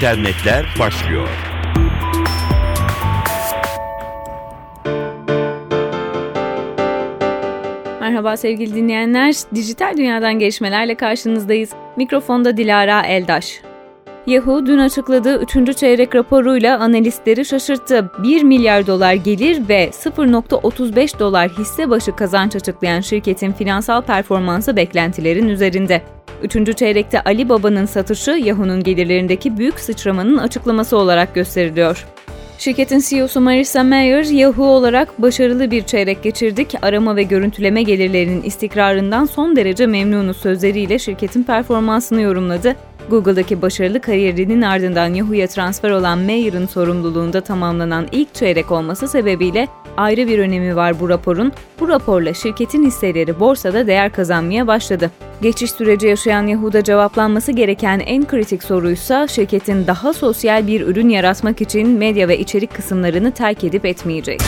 internetler başlıyor. Merhaba sevgili dinleyenler. Dijital dünyadan gelişmelerle karşınızdayız. Mikrofonda Dilara Eldaş. Yahoo dün açıkladığı 3. çeyrek raporuyla analistleri şaşırttı. 1 milyar dolar gelir ve 0.35 dolar hisse başı kazanç açıklayan şirketin finansal performansı beklentilerin üzerinde. Üçüncü çeyrekte Ali Baba'nın satışı Yahoo'nun gelirlerindeki büyük sıçramanın açıklaması olarak gösteriliyor. Şirketin CEO'su Marissa Mayer, Yahoo olarak başarılı bir çeyrek geçirdik, arama ve görüntüleme gelirlerinin istikrarından son derece memnunuz sözleriyle şirketin performansını yorumladı. Google'daki başarılı kariyerinin ardından Yahoo'ya transfer olan Mayer'ın sorumluluğunda tamamlanan ilk çeyrek olması sebebiyle ayrı bir önemi var bu raporun. Bu raporla şirketin hisseleri borsada değer kazanmaya başladı. Geçiş süreci yaşayan Yahoo'da cevaplanması gereken en kritik soruysa şirketin daha sosyal bir ürün yaratmak için medya ve içerik kısımlarını terk edip etmeyeceği.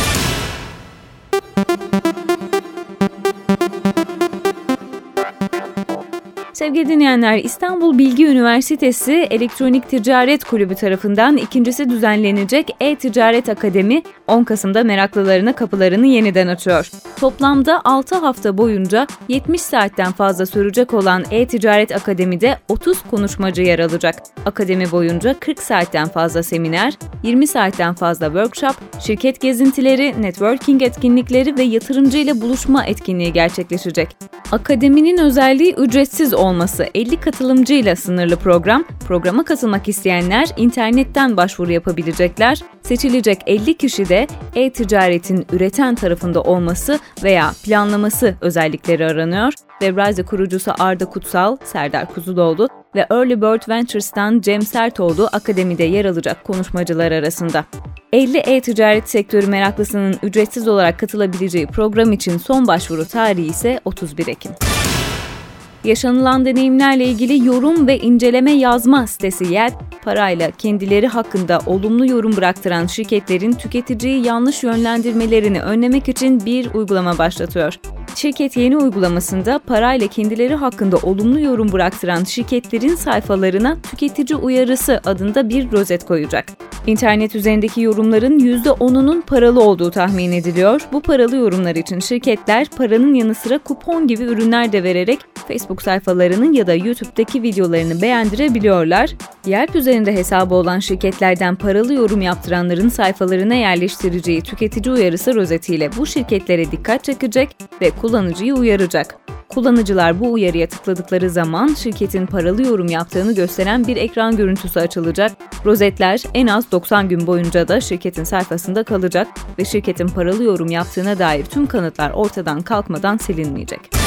Sevgili dinleyenler, İstanbul Bilgi Üniversitesi Elektronik Ticaret Kulübü tarafından ikincisi düzenlenecek E-Ticaret Akademi 10 Kasım'da meraklılarına kapılarını yeniden açıyor. Toplamda 6 hafta boyunca 70 saatten fazla sürecek olan E-Ticaret Akademi'de 30 konuşmacı yer alacak. Akademi boyunca 40 saatten fazla seminer, 20 saatten fazla workshop, şirket gezintileri, networking etkinlikleri ve yatırımcı ile buluşma etkinliği gerçekleşecek. Akademinin özelliği ücretsiz olması 50 katılımcıyla sınırlı program. Programa katılmak isteyenler internetten başvuru yapabilecekler. Seçilecek 50 kişi de e-ticaretin üreten tarafında olması veya planlaması özellikleri aranıyor. Webrise kurucusu Arda Kutsal, Serdar Kuzuloğlu ve Early Bird Ventures'tan Cem Sertoğlu akademide yer alacak konuşmacılar arasında. 50 e-ticaret sektörü meraklısının ücretsiz olarak katılabileceği program için son başvuru tarihi ise 31 Ekim. Yaşanılan deneyimlerle ilgili yorum ve inceleme yazma sitesi Yelp, parayla kendileri hakkında olumlu yorum bıraktıran şirketlerin tüketiciyi yanlış yönlendirmelerini önlemek için bir uygulama başlatıyor. Şirket yeni uygulamasında parayla kendileri hakkında olumlu yorum bıraktıran şirketlerin sayfalarına tüketici uyarısı adında bir rozet koyacak. İnternet üzerindeki yorumların %10'unun paralı olduğu tahmin ediliyor. Bu paralı yorumlar için şirketler paranın yanı sıra kupon gibi ürünler de vererek Facebook sayfalarının ya da YouTube'daki videolarını beğendirebiliyorlar. Yelp üzerinde hesabı olan şirketlerden paralı yorum yaptıranların sayfalarına yerleştireceği tüketici uyarısı rozetiyle bu şirketlere dikkat çekecek ve kullanıcıyı uyaracak. Kullanıcılar bu uyarıya tıkladıkları zaman şirketin paralı yorum yaptığını gösteren bir ekran görüntüsü açılacak. Rozetler en az 90 gün boyunca da şirketin sayfasında kalacak ve şirketin paralı yorum yaptığına dair tüm kanıtlar ortadan kalkmadan silinmeyecek.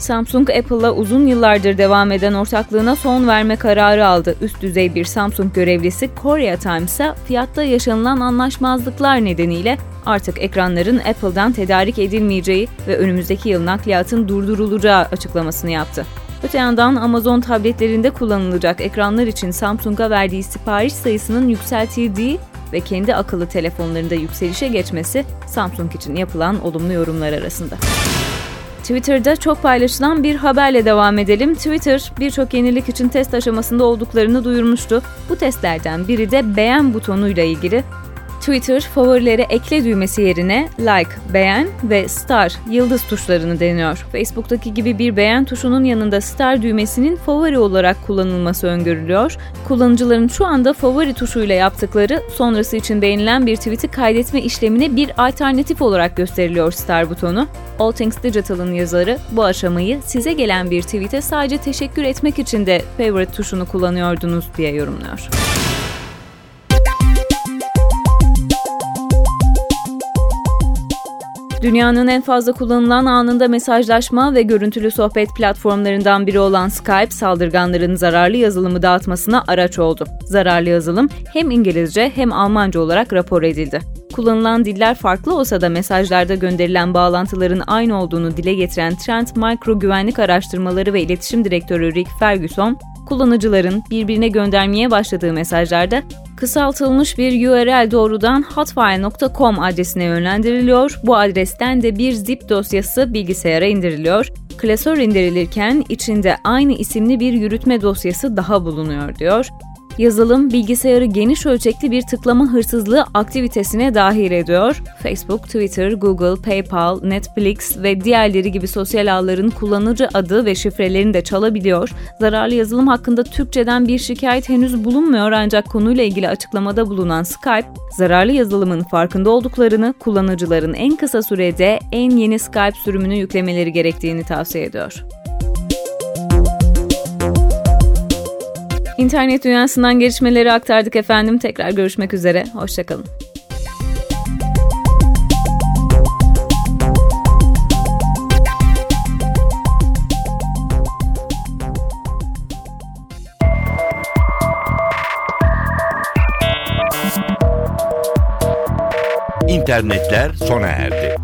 Samsung Apple'la uzun yıllardır devam eden ortaklığına son verme kararı aldı. Üst düzey bir Samsung görevlisi Korea Times'a fiyatta yaşanılan anlaşmazlıklar nedeniyle artık ekranların Apple'dan tedarik edilmeyeceği ve önümüzdeki yıl nakliyatın durdurulacağı açıklamasını yaptı. Öte yandan Amazon tabletlerinde kullanılacak ekranlar için Samsung'a verdiği sipariş sayısının yükseltildiği ve kendi akıllı telefonlarında yükselişe geçmesi Samsung için yapılan olumlu yorumlar arasında. Twitter'da çok paylaşılan bir haberle devam edelim. Twitter birçok yenilik için test aşamasında olduklarını duyurmuştu. Bu testlerden biri de beğen butonuyla ilgili. Twitter favorilere ekle düğmesi yerine like, beğen ve star, yıldız tuşlarını deniyor. Facebook'taki gibi bir beğen tuşunun yanında star düğmesinin favori olarak kullanılması öngörülüyor. Kullanıcıların şu anda favori tuşuyla yaptıkları sonrası için beğenilen bir tweet'i kaydetme işlemine bir alternatif olarak gösteriliyor star butonu. All Things Digital'ın yazarı bu aşamayı size gelen bir tweet'e sadece teşekkür etmek için de favorite tuşunu kullanıyordunuz diye yorumluyor. Dünyanın en fazla kullanılan anında mesajlaşma ve görüntülü sohbet platformlarından biri olan Skype, saldırganların zararlı yazılımı dağıtmasına araç oldu. Zararlı yazılım hem İngilizce hem Almanca olarak rapor edildi. Kullanılan diller farklı olsa da mesajlarda gönderilen bağlantıların aynı olduğunu dile getiren Trend Micro Güvenlik Araştırmaları ve İletişim Direktörü Rick Ferguson, kullanıcıların birbirine göndermeye başladığı mesajlarda kısaltılmış bir URL doğrudan hotfile.com adresine yönlendiriliyor. Bu adresten de bir zip dosyası bilgisayara indiriliyor. klasör indirilirken içinde aynı isimli bir yürütme dosyası daha bulunuyor diyor. Yazılım bilgisayarı geniş ölçekli bir tıklama hırsızlığı aktivitesine dahil ediyor. Facebook, Twitter, Google, PayPal, Netflix ve diğerleri gibi sosyal ağların kullanıcı adı ve şifrelerini de çalabiliyor. Zararlı yazılım hakkında Türkçeden bir şikayet henüz bulunmuyor ancak konuyla ilgili açıklamada bulunan Skype, zararlı yazılımın farkında olduklarını, kullanıcıların en kısa sürede en yeni Skype sürümünü yüklemeleri gerektiğini tavsiye ediyor. İnternet dünyasından gelişmeleri aktardık efendim. Tekrar görüşmek üzere. Hoşçakalın. İnternetler sona erdi.